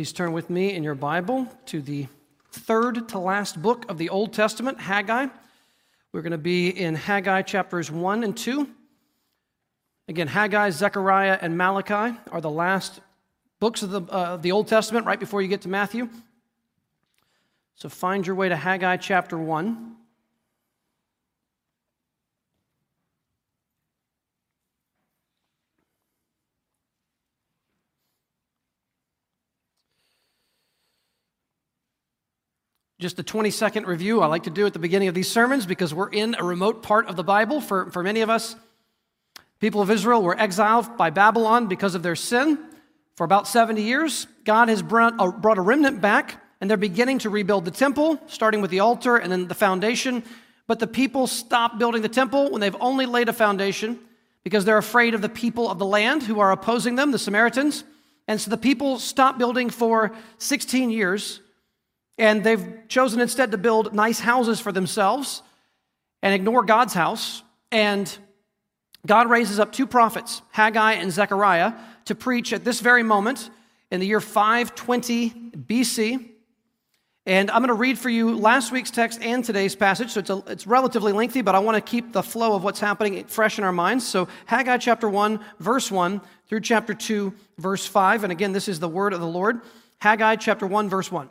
Please turn with me in your Bible to the third to last book of the Old Testament, Haggai. We're going to be in Haggai chapters 1 and 2. Again, Haggai, Zechariah, and Malachi are the last books of the, uh, the Old Testament right before you get to Matthew. So find your way to Haggai chapter 1. Just a 20 second review I like to do at the beginning of these sermons because we're in a remote part of the Bible for, for many of us. People of Israel were exiled by Babylon because of their sin for about 70 years. God has brought a, brought a remnant back, and they're beginning to rebuild the temple, starting with the altar and then the foundation. But the people stop building the temple when they've only laid a foundation because they're afraid of the people of the land who are opposing them, the Samaritans. And so the people stop building for 16 years and they've chosen instead to build nice houses for themselves and ignore God's house. And God raises up two prophets, Haggai and Zechariah, to preach at this very moment in the year 520 BC. And I'm going to read for you last week's text and today's passage. So it's, a, it's relatively lengthy, but I want to keep the flow of what's happening fresh in our minds. So Haggai chapter 1, verse 1 through chapter 2, verse 5. And again, this is the word of the Lord. Haggai chapter 1, verse 1.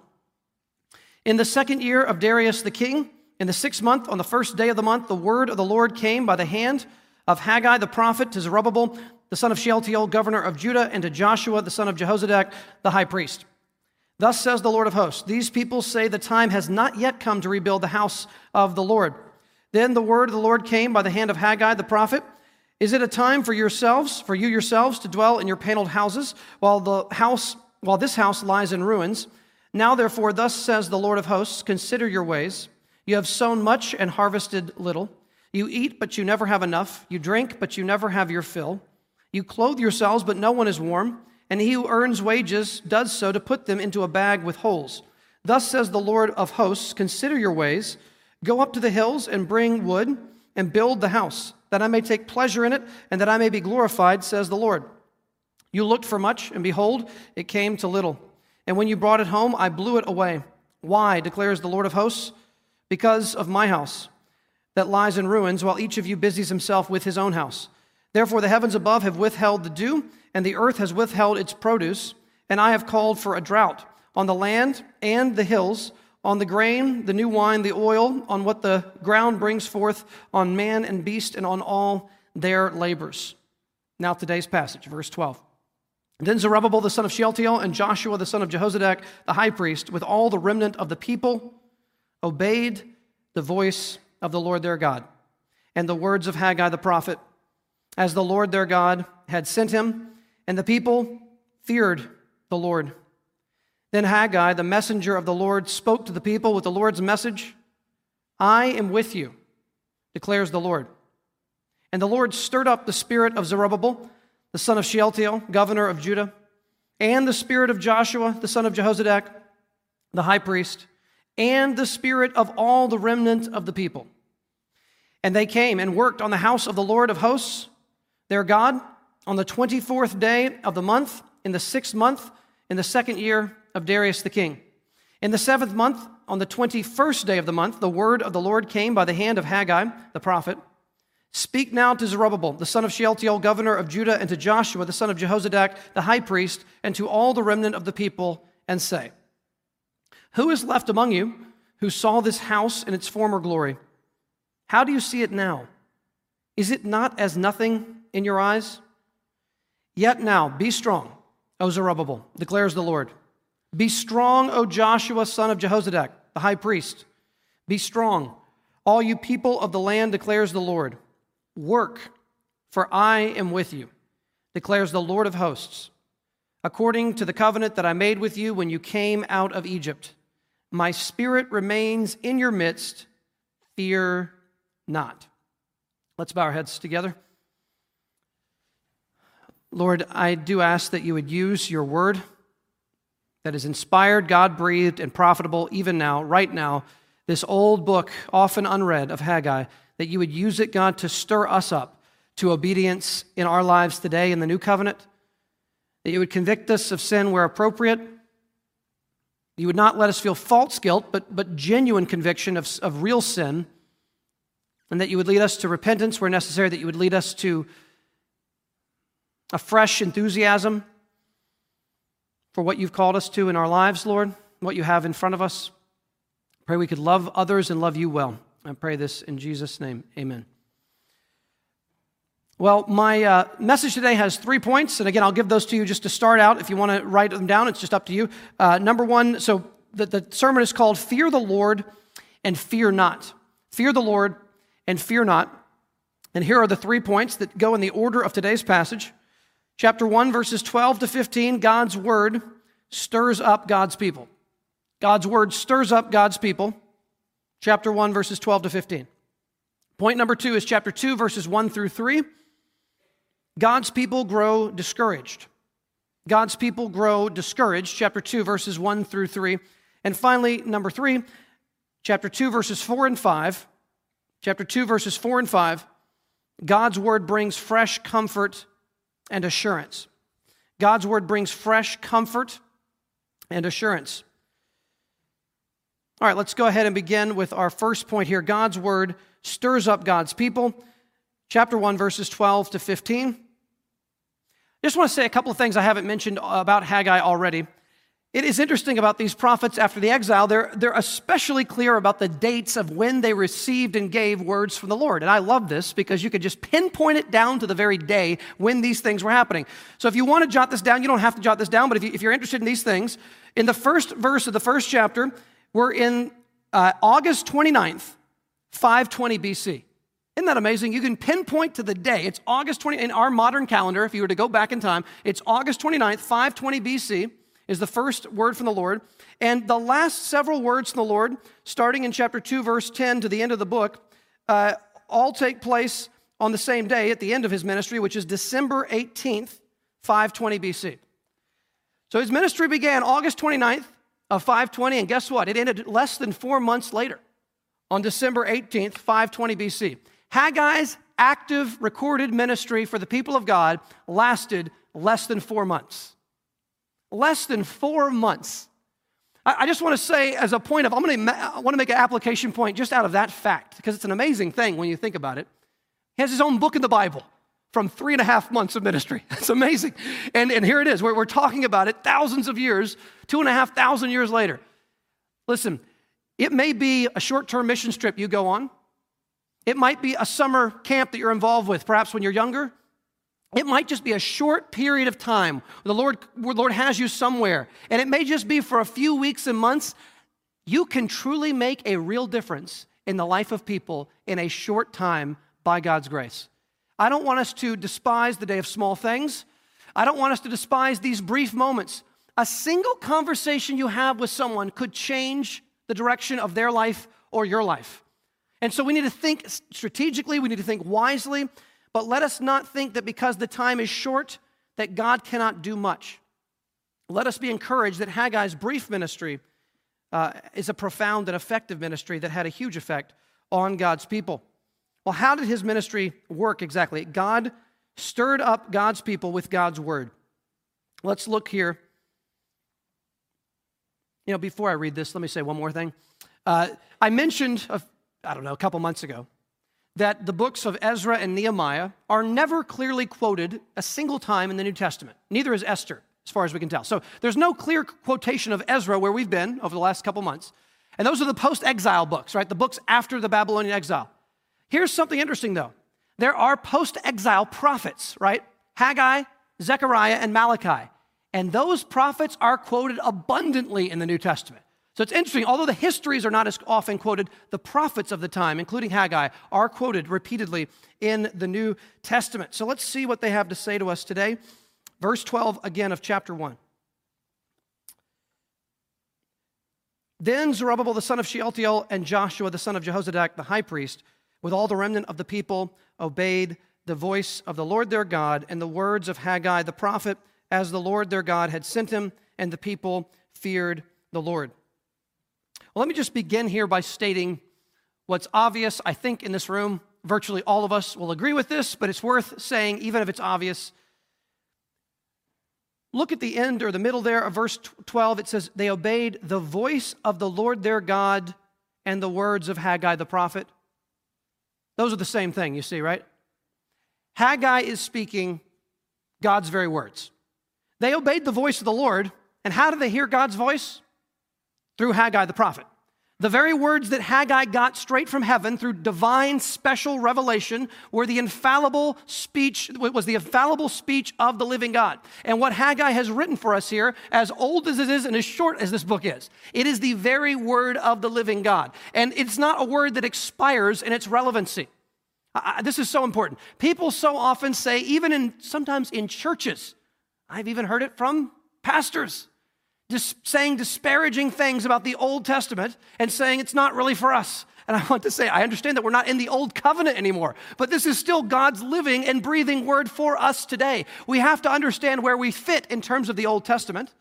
In the second year of Darius the king, in the sixth month, on the first day of the month, the word of the Lord came by the hand of Haggai the prophet to Zerubbabel, the son of Shealtiel, governor of Judah, and to Joshua, the son of Jehozadak, the high priest. Thus says the Lord of hosts These people say the time has not yet come to rebuild the house of the Lord. Then the word of the Lord came by the hand of Haggai the prophet. Is it a time for yourselves, for you yourselves, to dwell in your paneled houses, while the house, while this house lies in ruins? Now, therefore, thus says the Lord of hosts Consider your ways. You have sown much and harvested little. You eat, but you never have enough. You drink, but you never have your fill. You clothe yourselves, but no one is warm. And he who earns wages does so to put them into a bag with holes. Thus says the Lord of hosts Consider your ways. Go up to the hills and bring wood and build the house, that I may take pleasure in it and that I may be glorified, says the Lord. You looked for much, and behold, it came to little. And when you brought it home, I blew it away. Why, declares the Lord of hosts? Because of my house that lies in ruins, while each of you busies himself with his own house. Therefore, the heavens above have withheld the dew, and the earth has withheld its produce, and I have called for a drought on the land and the hills, on the grain, the new wine, the oil, on what the ground brings forth, on man and beast, and on all their labors. Now, today's passage, verse 12. Then Zerubbabel the son of Shealtiel and Joshua the son of Jehozadak, the high priest, with all the remnant of the people, obeyed the voice of the Lord their God and the words of Haggai the prophet, as the Lord their God had sent him, and the people feared the Lord. Then Haggai, the messenger of the Lord, spoke to the people with the Lord's message I am with you, declares the Lord. And the Lord stirred up the spirit of Zerubbabel the son of Shealtiel, governor of Judah, and the spirit of Joshua, the son of Jehozadak, the high priest, and the spirit of all the remnant of the people. And they came and worked on the house of the Lord of hosts, their God, on the 24th day of the month, in the sixth month, in the second year of Darius the king. In the seventh month, on the 21st day of the month, the word of the Lord came by the hand of Haggai, the prophet. Speak now to Zerubbabel, the son of Shealtiel, governor of Judah, and to Joshua, the son of Jehozadak, the high priest, and to all the remnant of the people, and say, Who is left among you who saw this house in its former glory? How do you see it now? Is it not as nothing in your eyes? Yet now, be strong, O Zerubbabel, declares the Lord. Be strong, O Joshua, son of Jehozadak, the high priest. Be strong, all you people of the land, declares the Lord. Work, for I am with you, declares the Lord of hosts, according to the covenant that I made with you when you came out of Egypt. My spirit remains in your midst. Fear not. Let's bow our heads together. Lord, I do ask that you would use your word that is inspired, God breathed, and profitable even now, right now, this old book, often unread, of Haggai that you would use it, God, to stir us up to obedience in our lives today in the new covenant, that you would convict us of sin where appropriate, You would not let us feel false guilt, but, but genuine conviction of, of real sin. And that you would lead us to repentance where necessary, that you would lead us to a fresh enthusiasm for what you've called us to in our lives, Lord, what you have in front of us. Pray we could love others and love you well. I pray this in Jesus' name. Amen. Well, my uh, message today has three points, and again, I'll give those to you just to start out. If you want to write them down, it's just up to you. Uh, number one, so the, the sermon is called Fear the Lord and Fear Not. Fear the Lord and fear not. And here are the three points that go in the order of today's passage. Chapter 1, verses 12 to 15, God's word stirs up God's people. God's word stirs up God's people. Chapter 1, verses 12 to 15. Point number two is chapter 2, verses 1 through 3. God's people grow discouraged. God's people grow discouraged. Chapter 2, verses 1 through 3. And finally, number 3, chapter 2, verses 4 and 5. Chapter 2, verses 4 and 5. God's word brings fresh comfort and assurance. God's word brings fresh comfort and assurance. All right, let's go ahead and begin with our first point here. God's word stirs up God's people. Chapter 1, verses 12 to 15. I just want to say a couple of things I haven't mentioned about Haggai already. It is interesting about these prophets after the exile, they're, they're especially clear about the dates of when they received and gave words from the Lord. And I love this because you could just pinpoint it down to the very day when these things were happening. So if you want to jot this down, you don't have to jot this down, but if, you, if you're interested in these things, in the first verse of the first chapter, we're in uh, August 29th, 520 BC. Isn't that amazing? You can pinpoint to the day. It's August 20, in our modern calendar, if you were to go back in time, it's August 29th, 520 BC is the first word from the Lord. And the last several words from the Lord, starting in chapter 2, verse 10 to the end of the book, uh, all take place on the same day at the end of his ministry, which is December 18th, 520 BC. So his ministry began August 29th of 520, and guess what? It ended less than four months later on December 18th, 520 BC. Haggai's active recorded ministry for the people of God lasted less than four months. Less than four months. I just want to say, as a point of, I'm going to, I want to make an application point just out of that fact, because it's an amazing thing when you think about it. He has his own book in the Bible from three and a half months of ministry. It's amazing. And, and here it is. We're, we're talking about it thousands of years, two and a half thousand years later. Listen, it may be a short term mission trip you go on, it might be a summer camp that you're involved with, perhaps when you're younger. It might just be a short period of time. The Lord, the Lord has you somewhere, and it may just be for a few weeks and months. You can truly make a real difference in the life of people in a short time by God's grace. I don't want us to despise the day of small things. I don't want us to despise these brief moments. A single conversation you have with someone could change the direction of their life or your life. And so we need to think strategically, we need to think wisely. But let us not think that because the time is short, that God cannot do much. Let us be encouraged that Haggai's brief ministry uh, is a profound and effective ministry that had a huge effect on God's people. Well, how did his ministry work exactly? God stirred up God's people with God's word. Let's look here. You know, before I read this, let me say one more thing. Uh, I mentioned, I don't know, a couple months ago, that the books of Ezra and Nehemiah are never clearly quoted a single time in the New Testament. Neither is Esther, as far as we can tell. So there's no clear quotation of Ezra where we've been over the last couple months. And those are the post exile books, right? The books after the Babylonian exile. Here's something interesting, though there are post exile prophets, right? Haggai, Zechariah, and Malachi. And those prophets are quoted abundantly in the New Testament. So it's interesting, although the histories are not as often quoted, the prophets of the time, including Haggai, are quoted repeatedly in the New Testament. So let's see what they have to say to us today. Verse 12 again of chapter 1. Then Zerubbabel the son of Shealtiel and Joshua the son of Jehozadak the high priest, with all the remnant of the people, obeyed the voice of the Lord their God and the words of Haggai the prophet, as the Lord their God had sent him, and the people feared the Lord. Well, let me just begin here by stating what's obvious. I think in this room, virtually all of us will agree with this, but it's worth saying, even if it's obvious. look at the end or the middle there of verse 12. It says, They obeyed the voice of the Lord their God and the words of Haggai the prophet. Those are the same thing, you see, right? Haggai is speaking God's very words. They obeyed the voice of the Lord, and how did they hear God's voice? Through Haggai the prophet. The very words that Haggai got straight from heaven through divine special revelation were the infallible speech, was the infallible speech of the living God. And what Haggai has written for us here, as old as it is and as short as this book is, it is the very word of the living God. And it's not a word that expires in its relevancy. I, this is so important. People so often say, even in sometimes in churches, I've even heard it from pastors dis- saying disparaging things about the Old Testament and saying it's not really for us. And I want to say, I understand that we're not in the old covenant anymore, but this is still God's living and breathing word for us today. We have to understand where we fit in terms of the Old Testament.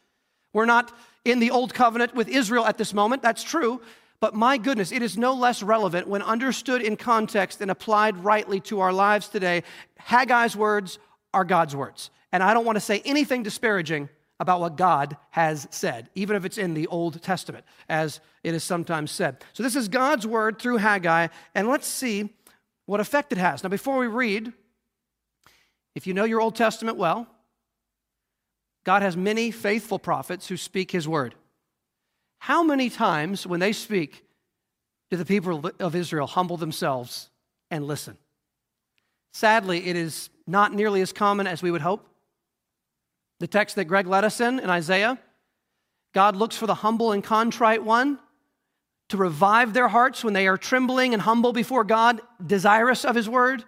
We're not in the old covenant with Israel at this moment, that's true. But my goodness, it is no less relevant when understood in context and applied rightly to our lives today. Haggai's words are God's words. And I don't want to say anything disparaging about what God has said, even if it's in the Old Testament, as it is sometimes said. So, this is God's word through Haggai, and let's see what effect it has. Now, before we read, if you know your Old Testament well, God has many faithful prophets who speak his word. How many times, when they speak, do the people of Israel humble themselves and listen? Sadly, it is not nearly as common as we would hope. The text that Greg led us in in Isaiah God looks for the humble and contrite one to revive their hearts when they are trembling and humble before God, desirous of his word.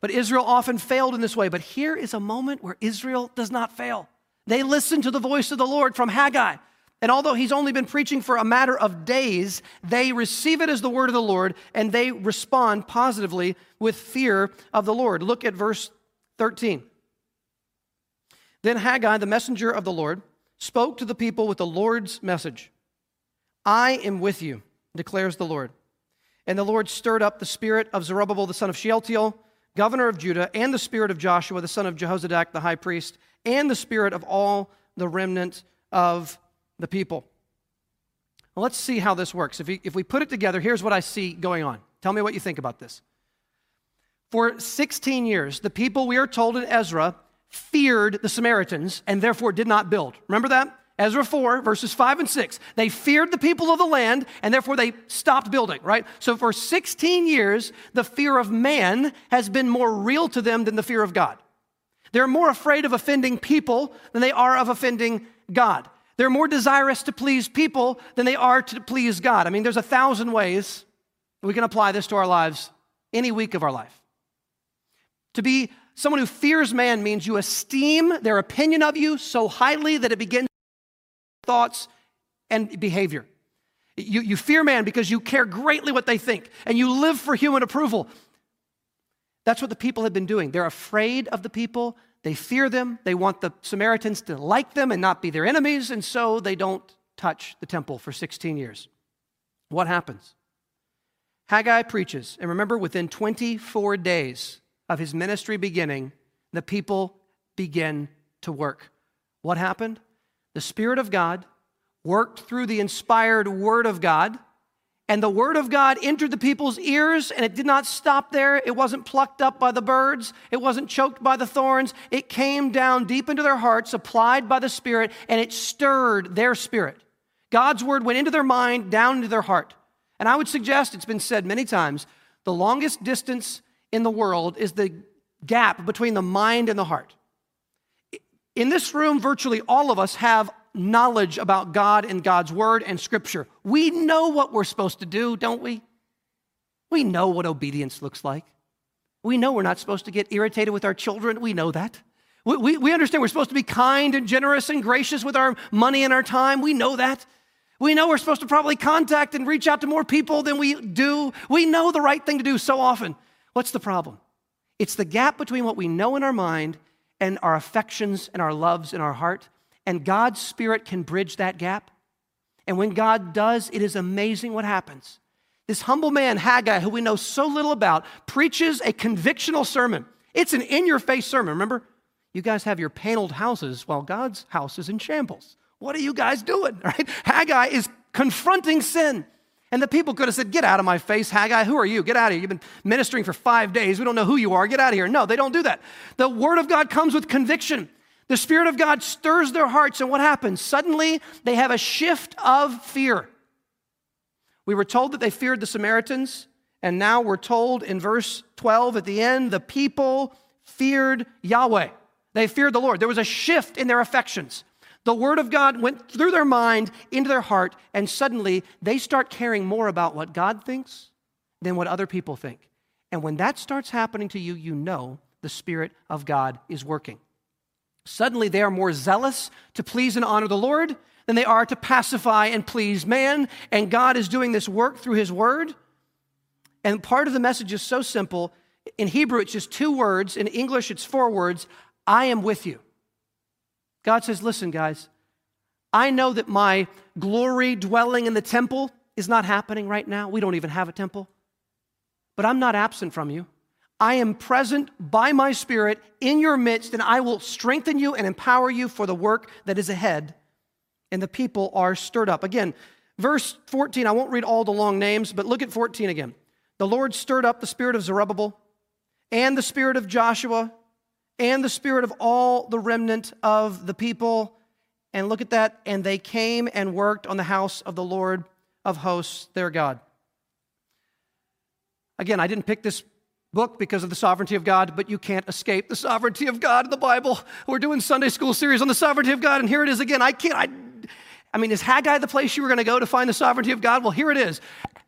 But Israel often failed in this way. But here is a moment where Israel does not fail. They listen to the voice of the Lord from Haggai. And although he's only been preaching for a matter of days, they receive it as the word of the Lord and they respond positively with fear of the Lord. Look at verse 13. Then Haggai, the messenger of the Lord, spoke to the people with the Lord's message I am with you, declares the Lord. And the Lord stirred up the spirit of Zerubbabel, the son of Shealtiel, governor of Judah, and the spirit of Joshua, the son of Jehozadak, the high priest, and the spirit of all the remnant of the people. Well, let's see how this works. If we, if we put it together, here's what I see going on. Tell me what you think about this. For 16 years, the people, we are told in Ezra, feared the Samaritans and therefore did not build. Remember that? Ezra 4, verses 5 and 6. They feared the people of the land and therefore they stopped building, right? So for 16 years, the fear of man has been more real to them than the fear of God. They're more afraid of offending people than they are of offending God. They're more desirous to please people than they are to please God. I mean, there's a thousand ways we can apply this to our lives any week of our life. To be Someone who fears man means you esteem their opinion of you so highly that it begins thoughts and behavior. You, you fear man because you care greatly what they think and you live for human approval. That's what the people have been doing. They're afraid of the people, they fear them, they want the Samaritans to like them and not be their enemies, and so they don't touch the temple for 16 years. What happens? Haggai preaches, and remember, within 24 days, of his ministry beginning, the people begin to work. What happened? The Spirit of God worked through the inspired Word of God, and the Word of God entered the people's ears, and it did not stop there. It wasn't plucked up by the birds, it wasn't choked by the thorns. It came down deep into their hearts, applied by the Spirit, and it stirred their spirit. God's Word went into their mind, down into their heart. And I would suggest, it's been said many times, the longest distance in the world is the gap between the mind and the heart. In this room, virtually all of us have knowledge about God and God's word and scripture. We know what we're supposed to do, don't we? We know what obedience looks like. We know we're not supposed to get irritated with our children. We know that. We, we, we understand we're supposed to be kind and generous and gracious with our money and our time. We know that. We know we're supposed to probably contact and reach out to more people than we do. We know the right thing to do so often. What's the problem? It's the gap between what we know in our mind and our affections and our loves in our heart. And God's Spirit can bridge that gap. And when God does, it is amazing what happens. This humble man, Haggai, who we know so little about, preaches a convictional sermon. It's an in your face sermon, remember? You guys have your paneled houses while God's house is in shambles. What are you guys doing? Right? Haggai is confronting sin. And the people could have said, Get out of my face, Haggai. Who are you? Get out of here. You've been ministering for five days. We don't know who you are. Get out of here. No, they don't do that. The word of God comes with conviction. The Spirit of God stirs their hearts, and what happens? Suddenly, they have a shift of fear. We were told that they feared the Samaritans, and now we're told in verse 12 at the end, the people feared Yahweh. They feared the Lord. There was a shift in their affections. The Word of God went through their mind into their heart, and suddenly they start caring more about what God thinks than what other people think. And when that starts happening to you, you know the Spirit of God is working. Suddenly they are more zealous to please and honor the Lord than they are to pacify and please man. And God is doing this work through His Word. And part of the message is so simple. In Hebrew, it's just two words. In English, it's four words I am with you. God says, Listen, guys, I know that my glory dwelling in the temple is not happening right now. We don't even have a temple. But I'm not absent from you. I am present by my Spirit in your midst, and I will strengthen you and empower you for the work that is ahead. And the people are stirred up. Again, verse 14, I won't read all the long names, but look at 14 again. The Lord stirred up the spirit of Zerubbabel and the spirit of Joshua and the spirit of all the remnant of the people. And look at that. And they came and worked on the house of the Lord of hosts, their God. Again, I didn't pick this book because of the sovereignty of God, but you can't escape the sovereignty of God in the Bible. We're doing Sunday school series on the sovereignty of God, and here it is again. I can't, I, I mean, is Haggai the place you were going to go to find the sovereignty of God? Well, here it is.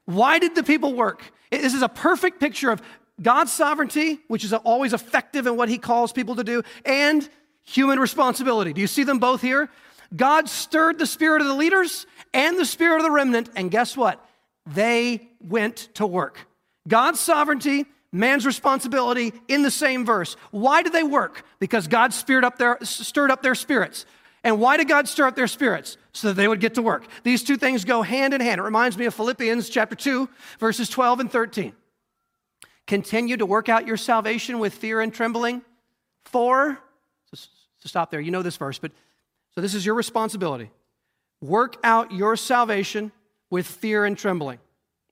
Why did the people work? This is a perfect picture of God's sovereignty, which is always effective in what he calls people to do, and human responsibility. Do you see them both here? God stirred the spirit of the leaders and the spirit of the remnant, and guess what? They went to work. God's sovereignty, man's responsibility in the same verse. Why did they work? Because God stirred up their, stirred up their spirits. And why did God stir up their spirits? So that they would get to work. These two things go hand in hand. It reminds me of Philippians chapter 2, verses 12 and 13. Continue to work out your salvation with fear and trembling. For, so stop there, you know this verse, but so this is your responsibility. Work out your salvation with fear and trembling.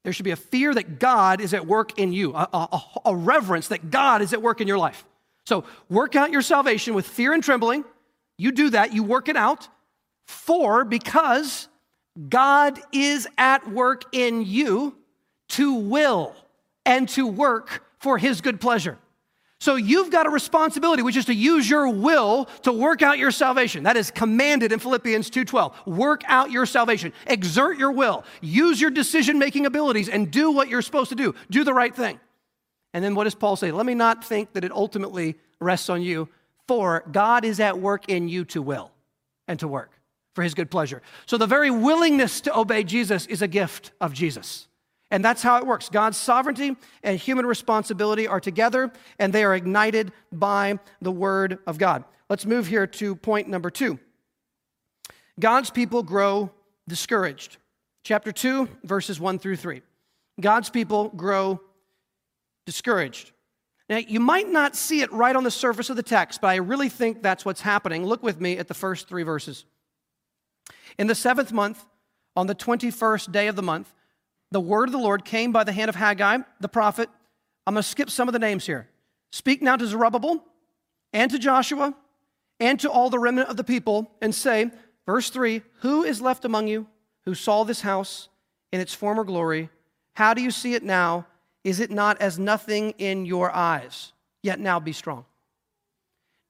There should be a fear that God is at work in you, a, a, a, reverence that God is at work in your life. So work out your salvation with fear and trembling. You do that, you work it out. For, because God is at work in you to will and to work for his good pleasure. So you've got a responsibility, which is to use your will to work out your salvation. That is commanded in Philippians 2:12. Work out your salvation. Exert your will. Use your decision-making abilities and do what you're supposed to do. Do the right thing. And then what does Paul say? Let me not think that it ultimately rests on you, for God is at work in you to will and to work for his good pleasure. So the very willingness to obey Jesus is a gift of Jesus. And that's how it works. God's sovereignty and human responsibility are together, and they are ignited by the Word of God. Let's move here to point number two God's people grow discouraged. Chapter 2, verses 1 through 3. God's people grow discouraged. Now, you might not see it right on the surface of the text, but I really think that's what's happening. Look with me at the first three verses. In the seventh month, on the 21st day of the month, the word of the Lord came by the hand of Haggai, the prophet. I'm going to skip some of the names here. Speak now to Zerubbabel and to Joshua and to all the remnant of the people and say, verse 3 Who is left among you who saw this house in its former glory? How do you see it now? Is it not as nothing in your eyes? Yet now be strong.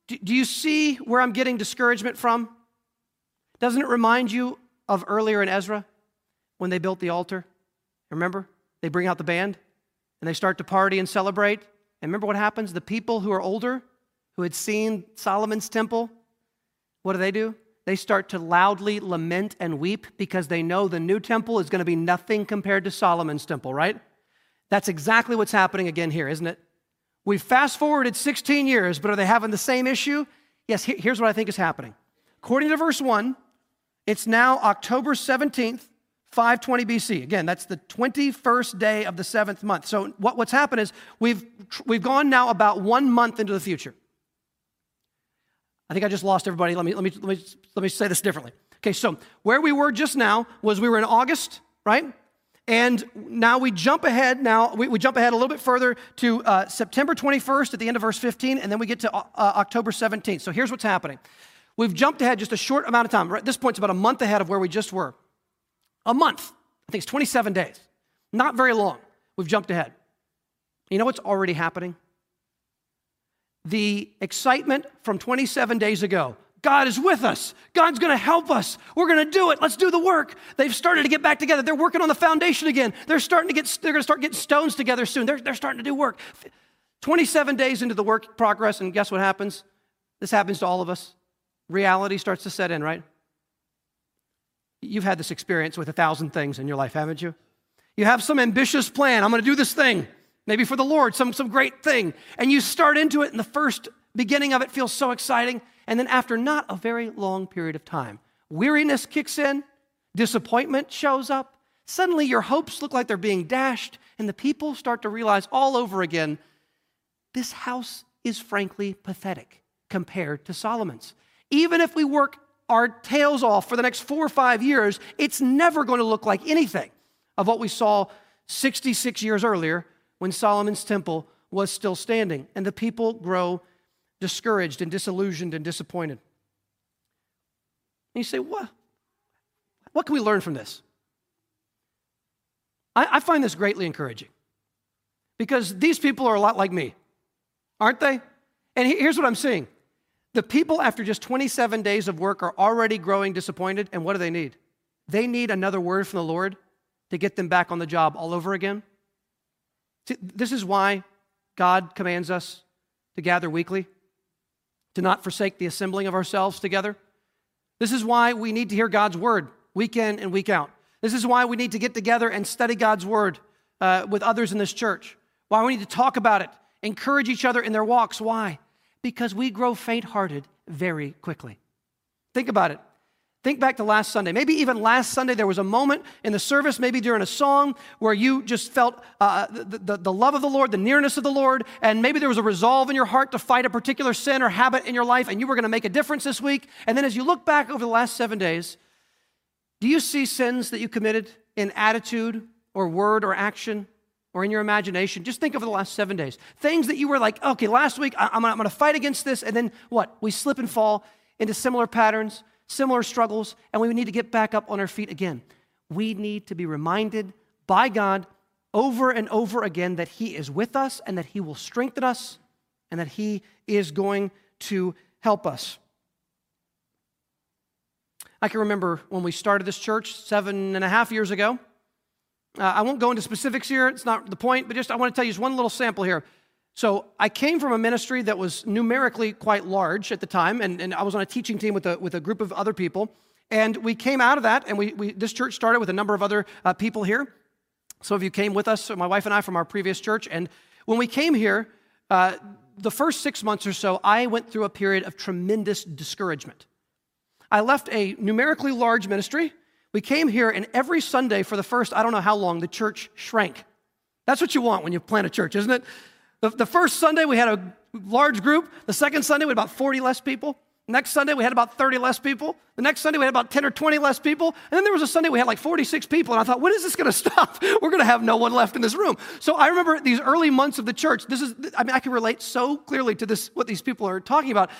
Do, you see where I'm getting discouragement from? Doesn't it remind you of earlier in Ezra when they built the altar? Remember? They bring out the band and they start to party and celebrate. And remember what happens? The people who are older, who had seen Solomon's temple, what do they do? They start to loudly lament and weep because they know the new temple is going to be nothing compared to Solomon's temple, right? That's exactly what's happening again here, isn't it? We fast forwarded 16 years, but are they having the same issue? Yes, here's what I think is happening. According to verse 1, it's now October 17th, 520 BC. Again, that's the 21st day of the seventh month. So what, what's happened is we've, we've gone now about one month into the future. I think I just lost everybody. Let me, let me, let me, let me say this differently. Okay, so where we were just now was we were in August, right? And now we jump ahead. Now we, we jump ahead a little bit further to uh, September 21st at the end of verse 15, and then we get to uh, October 17th. So here's what's happening. We've jumped ahead just a short amount of time. Right, this point, it's about a month ahead of where we just were. A month. I think it's 27 days. Not very long. We've jumped ahead. You know what's already happening? The excitement from 27 days ago God is with us. God's going to help us. We're going to do it. Let's do the work. They've started to get back together. They're working on the foundation again. They're starting to get, they're going to start getting stones together soon. They're, they're starting to do work. 27 days into the work progress, and guess what happens? This happens to all of us. Reality starts to set in, right? You've had this experience with a thousand things in your life, haven't you? You have some ambitious plan. I'm going to do this thing, maybe for the Lord, some, some great thing. And you start into it, and the first beginning of it feels so exciting. And then, after not a very long period of time, weariness kicks in, disappointment shows up. Suddenly, your hopes look like they're being dashed, and the people start to realize all over again this house is frankly pathetic compared to Solomon's. Even if we work our tails off for the next four or five years, it's never going to look like anything of what we saw 66 years earlier when Solomon's temple was still standing. And the people grow discouraged and disillusioned and disappointed. And you say, what? What can we learn from this? I, I find this greatly encouraging because these people are a lot like me, aren't they? And here's what I'm seeing the people, after just 27 days of work, are already growing disappointed. And what do they need? They need another word from the Lord to get them back on the job all over again. See, this is why God commands us to gather weekly to not forsake the assembling of ourselves together. This is why we need to hear God's word week in and week out. This is why we need to get together and study God's word uh, with others in this church. Why we need to talk about it, encourage each other in their walks. Why? Because we grow faint hearted very quickly. Think about it. Think back to last Sunday. Maybe even last Sunday, there was a moment in the service, maybe during a song, where you just felt uh, the, the, the, love of the Lord, the nearness of the Lord, and maybe there was a resolve in your heart to fight a particular sin or habit in your life, and you were going to make a difference this week. And then as you look back over the last seven days, do you see sins that you committed in attitude or word or action or in your imagination? Just think over the last seven days. Things that you were like, okay, last week I'm going to fight against this, and then what? We slip and fall into similar patterns similar struggles, and we need to get back up on our feet again. We need to be reminded by God over and over again that He is with us and that He will strengthen us and that He is going to help us. I can remember when we started this church seven and a half years ago. Uh, I won't go into specifics here, it's not the point, but just I want to tell you just one little sample here. So I came from a ministry that was numerically quite large at the time, and, and I was on a teaching team with a, with a group of other people. And we came out of that, and we, we this church started with a number of other uh, people here. Some of you came with us, my wife and I, from our previous church. And when we came here, uh, the first six months or so, I went through a period of tremendous discouragement. I left a numerically large ministry. We came here, and every Sunday for the first, I don't know how long, the church shrank. That's what you want when you plant a church, isn't it? The, the first Sunday, we had a large group. The second Sunday, we had about 40 less people. Next Sunday, we had about 30 less people. The next Sunday, we had about 10 or 20 less people. And then there was a Sunday, we had like 46 people. And I thought, when is this going to stop? We're going to have no one left in this room. So I remember these early months of the church. This is, I mean, I can relate so clearly to this, what these people are talking about.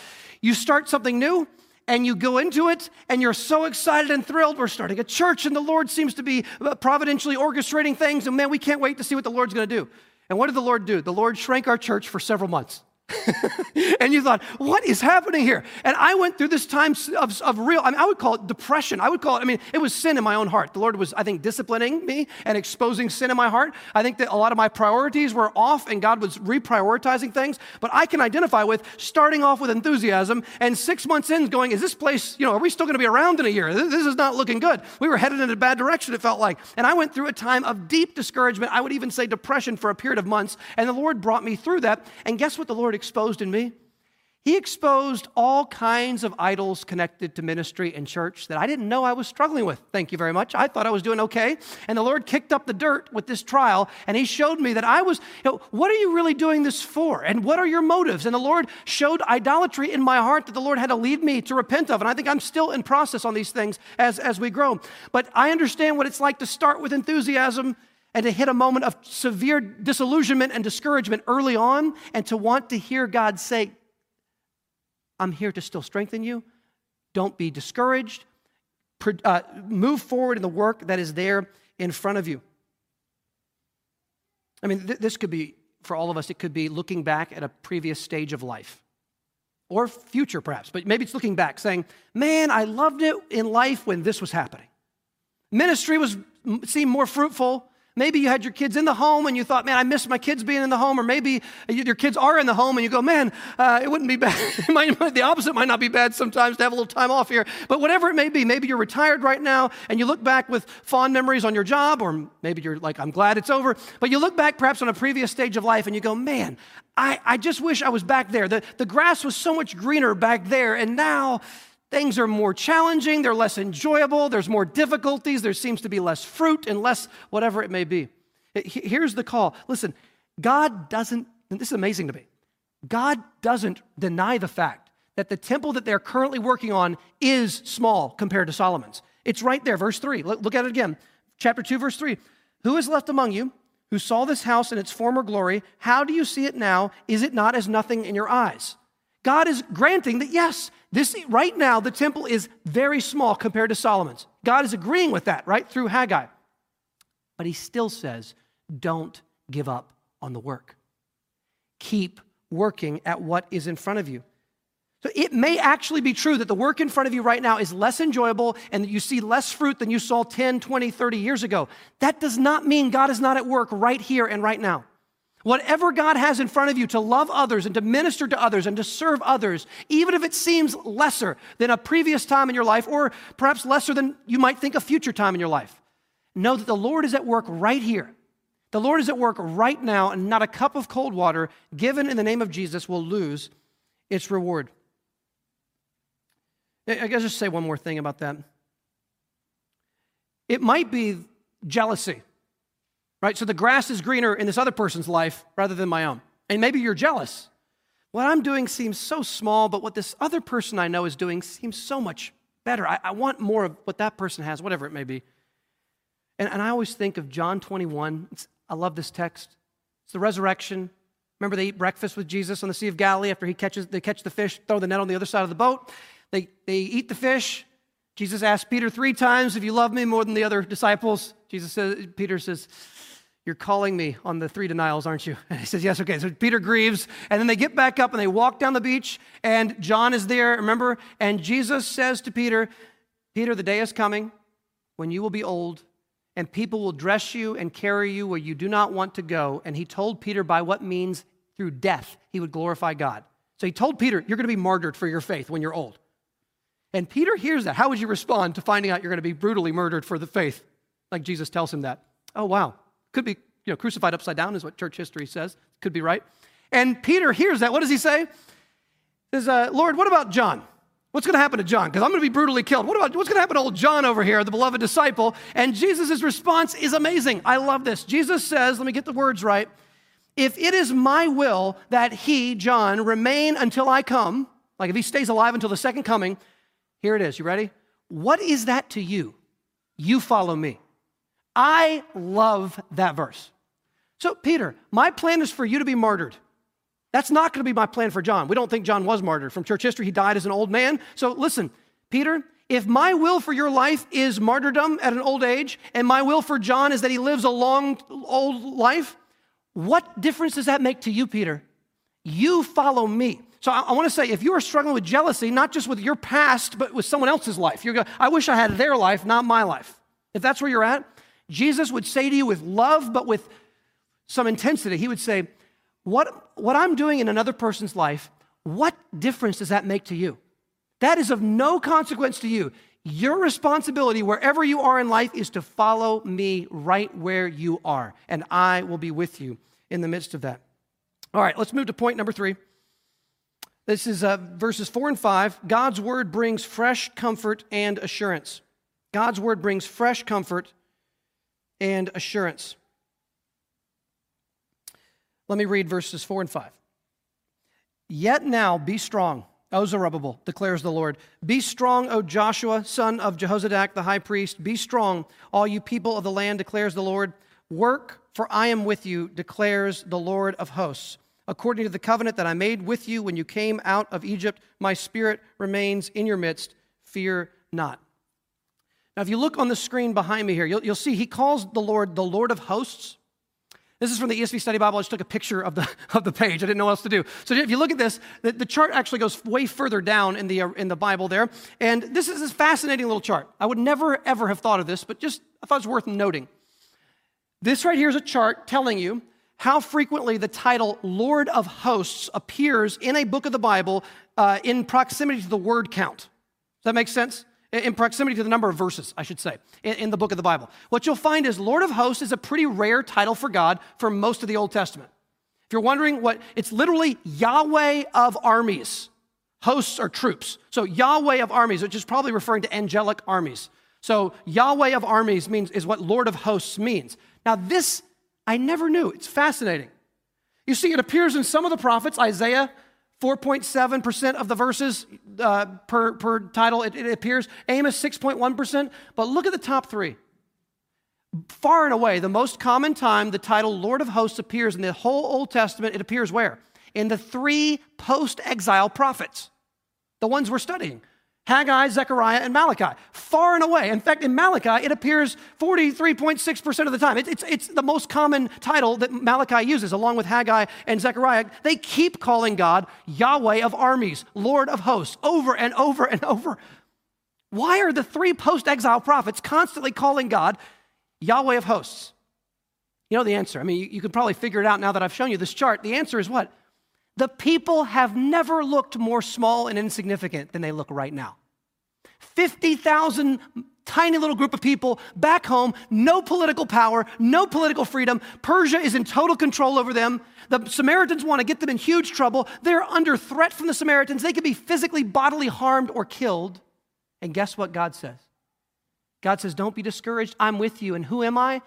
You start something new, and you go into it and you're so excited and thrilled. We're starting a church and the Lord seems to be uh, providentially orchestrating things. And man, we can't wait to see what the Lord's going to do. And what did the Lord do? The Lord shrank our church for several months. and you thought, what is happening here? And I went through this time of, of real, I mean, I would call it depression. I would call it, I mean, it was sin in my own heart. The Lord was, I think, disciplining me and exposing sin in my heart. I think that a lot of my priorities were off and God was reprioritizing things. But I can identify with starting off with enthusiasm and six months in going, is this place, you know, are we still going to be around in a year? This is not looking good. We were headed in a bad direction, it felt like. And I went through a time of deep discouragement. I would even say depression for a period of months. And the Lord brought me through that. And guess what the Lord exposed in me? He exposed all kinds of idols connected to ministry and church that I didn't know I was struggling with. Thank you very much. I thought I was doing okay. And the Lord kicked up the dirt with this trial, and He showed me that I was, you know, what are you really doing this for? And what are your motives? And the Lord showed idolatry in my heart that the Lord had to lead me to repent of. And I think I'm still in process on these things as, as we grow. But I understand what it's like to start with enthusiasm and to hit a moment of severe disillusionment and discouragement early on, and to want to hear God say, I'm here to still strengthen you. Don't be discouraged. Uh, move forward in the work that is there in front of you. I mean, th- this could be, for all of us, it could be looking back at a previous stage of life or future perhaps, but maybe it's looking back saying, man, I loved it in life when this was happening. Ministry was seemed more fruitful Maybe you had your kids in the home and you thought, man, I miss my kids being in the home. Or maybe your kids are in the home and you go, man, uh, it wouldn't be bad. the opposite might not be bad sometimes to have a little time off here. But whatever it may be, maybe you're retired right now and you look back with fond memories on your job, or maybe you're like, I'm glad it's over. But you look back perhaps on a previous stage of life and you go, man, I, I just wish I was back there. The, the grass was so much greener back there. And now, Things are more challenging, they're less enjoyable, there's more difficulties, there seems to be less fruit and less whatever it may be. Here's the call listen, God doesn't, and this is amazing to me, God doesn't deny the fact that the temple that they're currently working on is small compared to Solomon's. It's right there, verse 3. Look, look at it again. Chapter 2, verse 3. Who is left among you who saw this house in its former glory? How do you see it now? Is it not as nothing in your eyes? God is granting that, yes, this right now the temple is very small compared to Solomon's. God is agreeing with that, right, through Haggai. But he still says, don't give up on the work. Keep working at what is in front of you. So it may actually be true that the work in front of you right now is less enjoyable and that you see less fruit than you saw 10, 20, 30 years ago. That does not mean God is not at work right here and right now. Whatever God has in front of you to love others and to minister to others and to serve others, even if it seems lesser than a previous time in your life or perhaps lesser than you might think a future time in your life, know that the Lord is at work right here. The Lord is at work right now, and not a cup of cold water given in the name of Jesus will lose its reward. I guess just say one more thing about that. It might be jealousy right? So the grass is greener in this other person's life rather than my own. And maybe you're jealous. What I'm doing seems so small, but what this other person I know is doing seems so much better. I, I want more of what that person has, whatever it may be. And, and I always think of John 21. It's, I love this text. It's the resurrection. Remember, they eat breakfast with Jesus on the Sea of Galilee after he catches, they catch the fish, throw the net on the other side of the boat. They, they eat the fish. Jesus asks Peter three times, If you love me more than the other disciples, Jesus says, Peter says, you're calling me on the three denials, aren't you? And he says, Yes, okay. So Peter grieves, and then they get back up and they walk down the beach, and John is there, remember? And Jesus says to Peter, Peter, the day is coming when you will be old, and people will dress you and carry you where you do not want to go. And he told Peter by what means through death he would glorify God. So he told Peter, You're going to be martyred for your faith when you're old. And Peter hears that. How would you respond to finding out you're going to be brutally murdered for the faith? Like Jesus tells him that. Oh, wow. Could be, you know, crucified upside down is what church history says. Could be right. And Peter hears that. What does he say? He says, uh, Lord, what about John? What's going to happen to John? Because I'm going to be brutally killed. What about what's going to happen to old John over here, the beloved disciple? And Jesus' response is amazing. I love this. Jesus says, let me get the words right. If it is my will that he, John, remain until I come, like if he stays alive until the second coming, here it is. You ready? What is that to you? You follow me. I love that verse. So, Peter, my plan is for you to be martyred. That's not going to be my plan for John. We don't think John was martyred. From church history, he died as an old man. So, listen, Peter, if my will for your life is martyrdom at an old age, and my will for John is that he lives a long, old life, what difference does that make to you, Peter? You follow me. So I, I want to say, if you are struggling with jealousy, not just with your past, but with someone else's life, you're going, I wish I had their life, not my life. If that's where you're at, Jesus would say to you with love, but with some intensity, he would say, what, what I'm doing in another person's life, what difference does that make to you? That is of no consequence to you. Your responsibility, wherever you are in life, is to follow me right where you are, and I will be with you in the midst of that. All right, let's move to point number three. This is uh, verses 4 and 5. God's word brings fresh comfort and assurance. God's word brings fresh comfort and assurance. Let me read verses 4 and 5. Yet now be strong, O Zerubbabel, declares the Lord. Be strong, O Joshua, son of Jehozadak, the high priest. Be strong, all you people of the land, declares the Lord. Work, for I am with you, declares the Lord of hosts. According to the covenant that I made with you when you came out of Egypt, my spirit remains in your midst. Fear not. Now, if you look on the screen behind me here, you'll, you'll see he calls the Lord the Lord of hosts. This is from the ESV Study Bible. I just took a picture of the, of the page. I didn't know what else to do. So if you look at this, the, the chart actually goes way further down in the, uh, in the Bible there. And this is a fascinating little chart. I would never, ever have thought of this, but just I thought it was worth noting. This right here is a chart telling you how frequently the title Lord of Hosts appears in a book of the Bible uh, in proximity to the word count. Does that make sense? in proximity to the number of verses, I should say, in, in, the book of the Bible. What you'll find is Lord of Hosts is a pretty rare title for God for most of the Old Testament. If you're wondering what, it's literally Yahweh of armies. Hosts are troops. So Yahweh of armies, which is probably referring to angelic armies. So Yahweh of armies means is what Lord of Hosts means. Now this I never knew. It's fascinating. You see, it appears in some of the prophets, Isaiah 4.7% of the verses uh, per, per title, it, it appears. Amos, 6.1%. But look at the top three. Far and away, the most common time the title Lord of Hosts appears in the whole Old Testament, it appears where? In the three post exile prophets, the ones we're studying Haggai, Zechariah, and Malachi. Far and away. In fact, in Malachi, it appears 43.6% of the time. it's, it's the most common title that Malachi uses, along with Haggai and Zechariah. They keep calling God Yahweh of armies, Lord of hosts, over and over and over. Why are the three post exile prophets constantly calling God Yahweh of hosts? You know the answer. I mean, you, you can probably figure it out now that I've shown you this chart. The answer is what? The people have never looked more small and insignificant than they look right now. 50,000 tiny little group of people back home, no political power, no political freedom. Persia is in total control over them. The Samaritans want to get them in huge trouble. They're under threat from the Samaritans. They could be physically, bodily harmed or killed. And guess what God says? God says, Don't be discouraged. I'm with you. And who am I?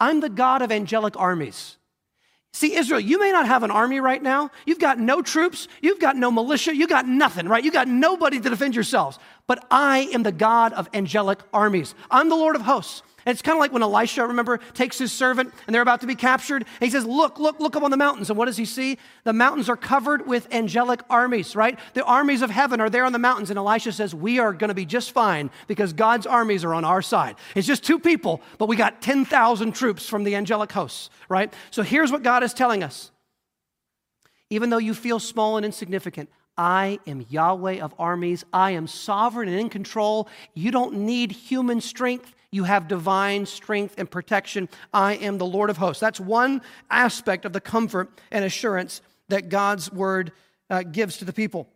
I'm the God of angelic armies. See, Israel, you may not have an army right now. You've got no troops. You've got no militia. You've got nothing, right? You've got nobody to defend yourselves. But I am the God of angelic armies. I'm the Lord of hosts. And it's kind of like when Elisha, remember, takes his servant and they're about to be captured. And he says, Look, look, look up on the mountains. And what does he see? The mountains are covered with angelic armies, right? The armies of heaven are there on the mountains. And Elisha says, We are going to be just fine because God's armies are on our side. It's just two people, but we got 10,000 troops from the angelic hosts, right? So here's what God is telling us. Even though you feel small and insignificant, I am Yahweh of armies. I am sovereign and in control. You don't need human strength. You have divine strength and protection. I am the Lord of hosts. That's one aspect of the comfort and assurance that God's word uh, gives to the people.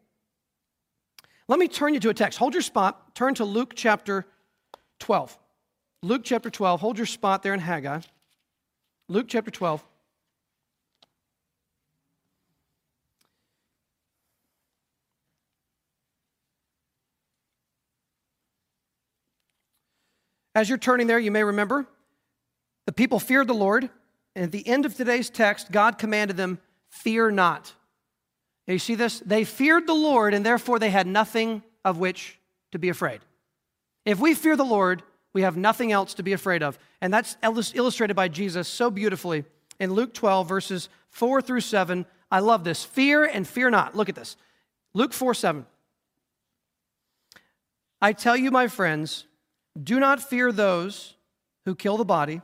Let me turn you to a text. Hold your spot. Turn to Luke chapter 12. Luke chapter 12. Hold your spot there in Haggai. Luke chapter 12. As you're turning there, you may remember the people feared the Lord. And at the end of today's text, God commanded them, Fear not. You see this? They feared the Lord, and therefore they had nothing of which to be afraid. If we fear the Lord, we have nothing else to be afraid of. And that's illustrated by Jesus so beautifully in Luke 12, verses 4 through 7. I love this. Fear and fear not. Look at this. Luke 4 7. I tell you, my friends, do not fear those who kill the body,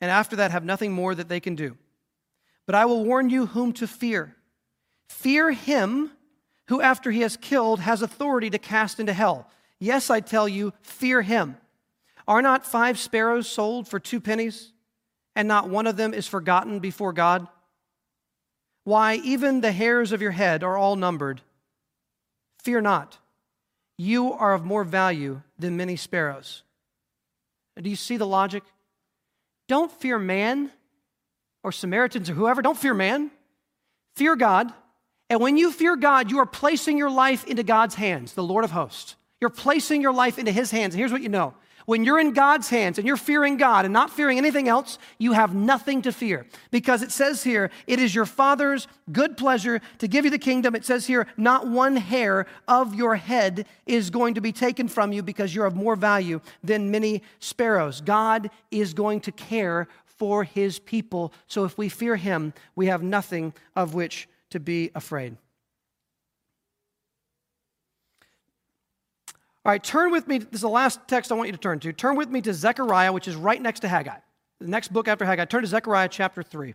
and after that have nothing more that they can do. But I will warn you whom to fear. Fear him who, after he has killed, has authority to cast into hell. Yes, I tell you, fear him. Are not five sparrows sold for two pennies, and not one of them is forgotten before God? Why, even the hairs of your head are all numbered. Fear not. You are of more value than many sparrows. Do you see the logic? Don't fear man or Samaritans or whoever. Don't fear man. Fear God And when you fear God, you are placing your life into God's hands, the Lord of hosts. You're placing your life into His hands. And here's what you know when you're in God's hands and you're fearing God and not fearing anything else, you have nothing to fear. Because it says here, it is your Father's good pleasure to give you the kingdom. It says here, not one hair of your head is going to be taken from you because you're of more value than many sparrows. God is going to care for his people. So if we fear him, we have nothing of which to be afraid. All right, turn with me. This is the last text I want you to turn to. Turn with me to Zechariah, which is right next to Haggai. The next book after Haggai. Turn to Zechariah chapter 3.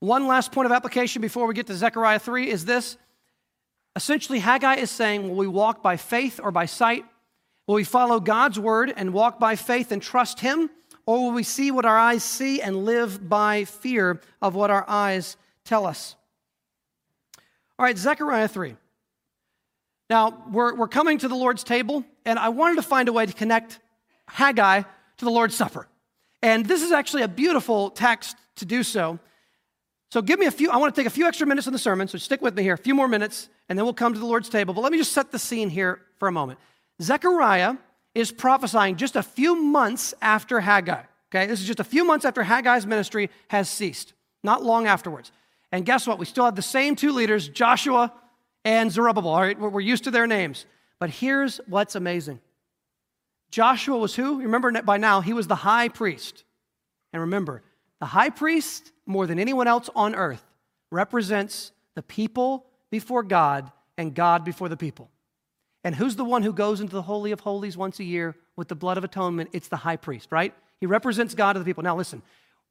One last point of application before we get to Zechariah 3 is this. Essentially, Haggai is saying, Will we walk by faith or by sight? Will we follow God's word and walk by faith and trust Him? Or will we see what our eyes see and live by fear of what our eyes tell us? All right, Zechariah 3. Now, we're, we're coming to the Lord's table, and I wanted to find a way to connect Haggai to the Lord's Supper. And this is actually a beautiful text to do so. So, give me a few, I want to take a few extra minutes in the sermon, so stick with me here, a few more minutes, and then we'll come to the Lord's table. But let me just set the scene here for a moment. Zechariah is prophesying just a few months after Haggai. Okay, this is just a few months after Haggai's ministry has ceased, not long afterwards. And guess what? We still have the same two leaders, Joshua and Zerubbabel. All right, we're used to their names. But here's what's amazing Joshua was who? Remember by now, he was the high priest. And remember, the high priest, more than anyone else on earth, represents the people before God and God before the people. And who's the one who goes into the Holy of Holies once a year with the blood of atonement? It's the high priest, right? He represents God to the people. Now, listen,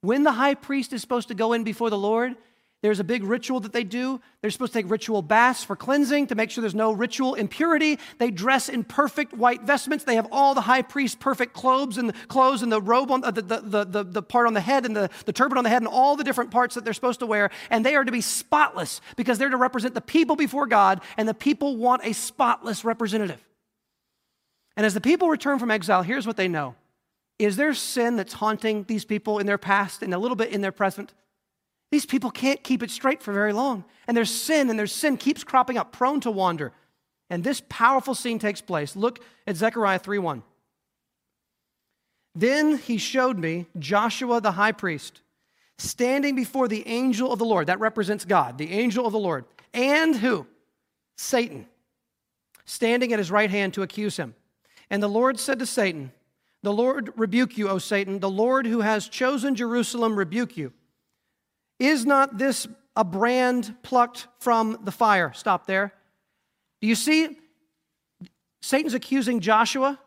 when the high priest is supposed to go in before the Lord, there's a big ritual that they do. They're supposed to take ritual baths for cleansing to make sure there's no ritual impurity. They dress in perfect white vestments. They have all the high priest's perfect clothes and the clothes and the robe on the, the, the, the, the part on the head and the, the turban on the head and all the different parts that they're supposed to wear. And they are to be spotless because they're to represent the people before God, and the people want a spotless representative. And as the people return from exile, here's what they know. Is there sin that's haunting these people in their past and a little bit in their present? These people can't keep it straight for very long. And there's sin, and their sin keeps cropping up, prone to wander. And this powerful scene takes place. Look at Zechariah 3:1. Then he showed me Joshua the high priest standing before the angel of the Lord. That represents God, the angel of the Lord. And who? Satan, standing at his right hand to accuse him. And the Lord said to Satan, The Lord rebuke you, O Satan. The Lord who has chosen Jerusalem rebuke you. Is not this a brand plucked from the fire? Stop there. Do you see? Satan's accusing Joshua,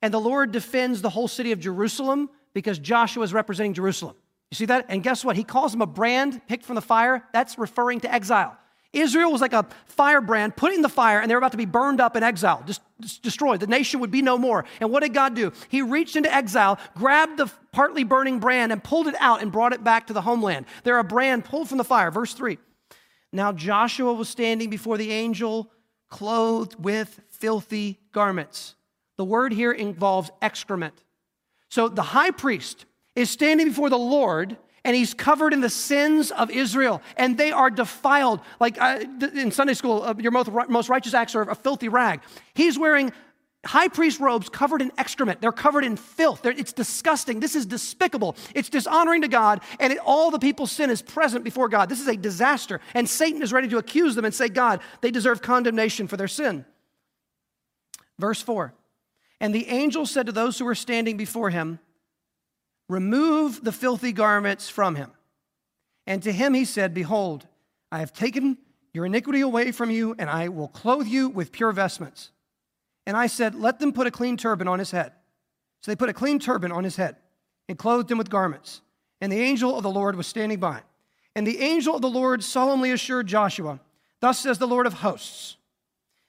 and the Lord defends the whole city of Jerusalem because Joshua is representing Jerusalem. You see that? And guess what? He calls him a brand picked from the fire. That's referring to exile. Israel was like a firebrand put in the fire, and they were about to be burned up in exile, just, just, destroyed. The nation would be no more. And what did God do? He reached into exile, grabbed the partly burning brand, and pulled it out and brought it back to the homeland. They're a brand pulled from the fire. Verse 3. Now Joshua was standing before the angel, clothed with filthy garments. The word here involves excrement. So the high priest is standing before the Lord and he's covered in the sins of Israel, and they are defiled. Like uh, in Sunday school, uh, your most, righteous acts are a filthy rag. He's wearing high priest robes covered in excrement. They're covered in filth. They're, it's disgusting. This is despicable. It's dishonoring to God, and it, all the people's sin is present before God. This is a disaster. And Satan is ready to accuse them and say, God, they deserve condemnation for their sin. Verse 4 And the angel said to those who were standing before him, Remove the filthy garments from him. And to him he said, Behold, I have taken your iniquity away from you, and I will clothe you with pure vestments. And I said, Let them put a clean turban on his head. So they put a clean turban on his head and clothed him with garments. And the angel of the Lord was standing by. And the angel of the Lord solemnly assured Joshua, Thus says the Lord of hosts,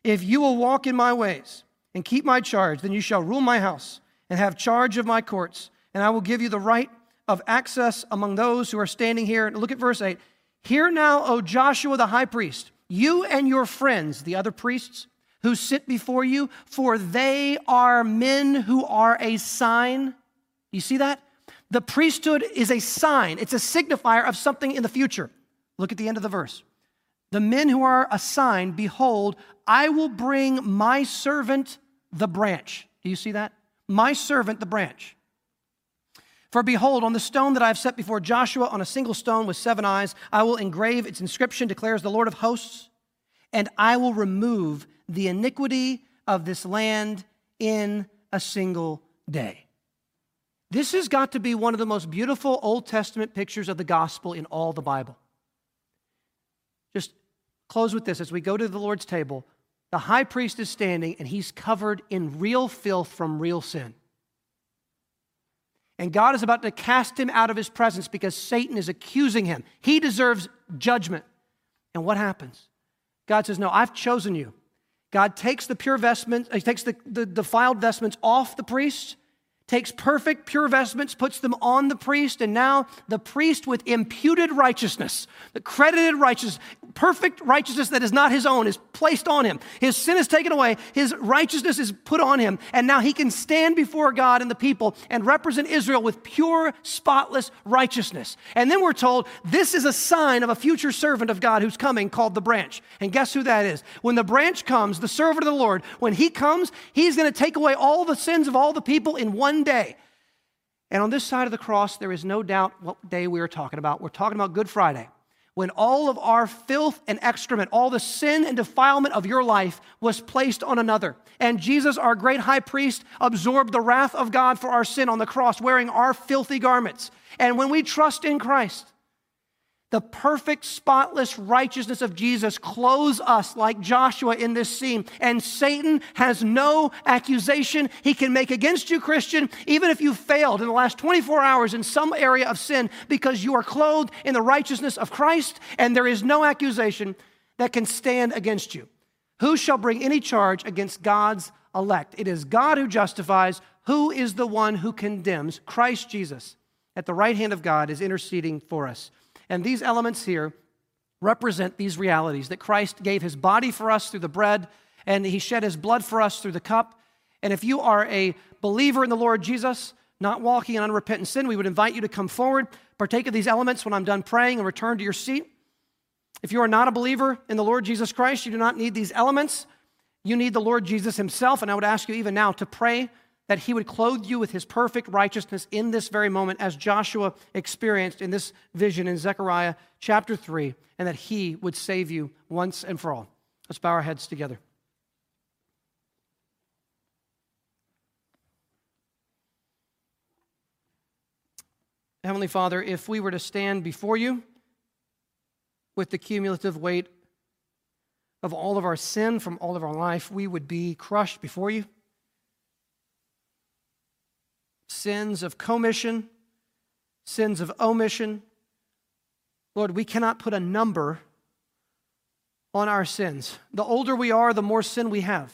If you will walk in my ways and keep my charge, then you shall rule my house and have charge of my courts and I will give you the right of access among those who are standing here. Look at verse 8. Hear now, O Joshua the high priest, you and your friends, the other priests who sit before you, for they are men who are a sign. You see that? The priesthood is a sign, it's a signifier of something in the future. Look at the end of the verse. The men who are a sign, behold, I will bring my servant the branch. Do you see that? My servant the branch. For behold, on the stone that I have set before Joshua, on a single stone with seven eyes, I will engrave its inscription, declares the Lord of hosts, and I will remove the iniquity of this land in a single day. This has got to be one of the most beautiful Old Testament pictures of the gospel in all the Bible. Just close with this as we go to the Lord's table. The high priest is standing and he's covered in real filth from real sin. And God is about to cast him out of his presence because Satan is accusing him. He deserves judgment. And what happens? God says, No, I've chosen you. God takes the pure vestments, he takes the, the defiled vestments off the priest takes perfect, pure vestments, puts them on the priest, and now the priest with imputed righteousness, the credited righteousness, perfect righteousness that is not his own, is placed on him. His sin is taken away, his righteousness is put on him, and now he can stand before God and the people and represent Israel with pure, spotless righteousness. And then we're told this is a sign of a future servant of God who's coming called the branch. And guess who that is? When the branch comes, the servant of the Lord, when he comes, he's going to take away all the sins of all the people in one one day. And on this side of the cross, there is no doubt what day we are talking about. We're talking about Good Friday, when all of our filth and excrement, all the sin and defilement of your life was placed on another. And Jesus, our great high priest, absorbed the wrath of God for our sin on the cross, wearing our filthy garments. And when we trust in Christ, the perfect, spotless righteousness of Jesus clothes us like Joshua in this scene. And Satan has no accusation he can make against you, Christian, even if you failed in the last 24 hours in some area of sin, because you are clothed in the righteousness of Christ, and there is no accusation that can stand against you. Who shall bring any charge against God's elect? It is God who justifies. Who is the one who condemns? Christ Jesus at the right hand of God is interceding for us. And these elements here represent these realities that Christ gave his body for us through the bread, and he shed his blood for us through the cup. And if you are a believer in the Lord Jesus, not walking in unrepentant sin, we would invite you to come forward, partake of these elements when I'm done praying, and return to your seat. If you are not a believer in the Lord Jesus Christ, you do not need these elements. You need the Lord Jesus himself. And I would ask you even now to pray that he would clothe you with his perfect righteousness in this very moment, as Joshua experienced in this vision in Zechariah chapter 3, and that he would save you once and for all. Let's bow our heads together. Heavenly Father, if we were to stand before you with the cumulative weight of all of our sin from all of our life, we would be crushed before you sins of commission, sins of omission. Lord, we cannot put a number on our sins. The older we are, the more sin we have.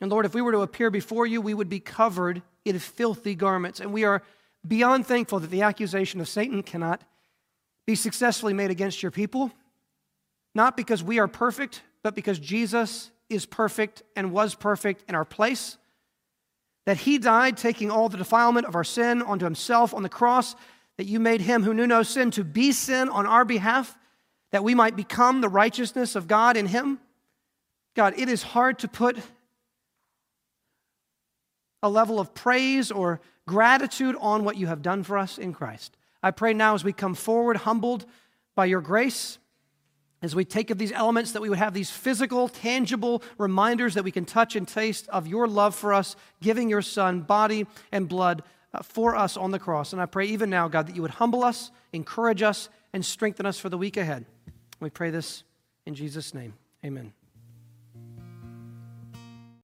And Lord, if we were to appear before you, we would be covered in filthy garments. And we are beyond thankful that the accusation of Satan cannot be successfully made against your people, not because we are perfect, but because Jesus is perfect and was perfect in our place. That he died, taking all the defilement of our sin onto himself on the cross, that you made him who knew no sin to be sin on our behalf, that we might become the righteousness of God in him. God, it is hard to put a level of praise or gratitude on what you have done for us in Christ. I pray now as we come forward, humbled by your grace as we take of these elements, that we would have these physical, tangible reminders that we can touch and taste of your love for us, giving your Son body and blood uh, for us on the cross. And I pray even now, God, that you would humble us, encourage us, and strengthen us for the week ahead. We pray this in Jesus' name. Amen.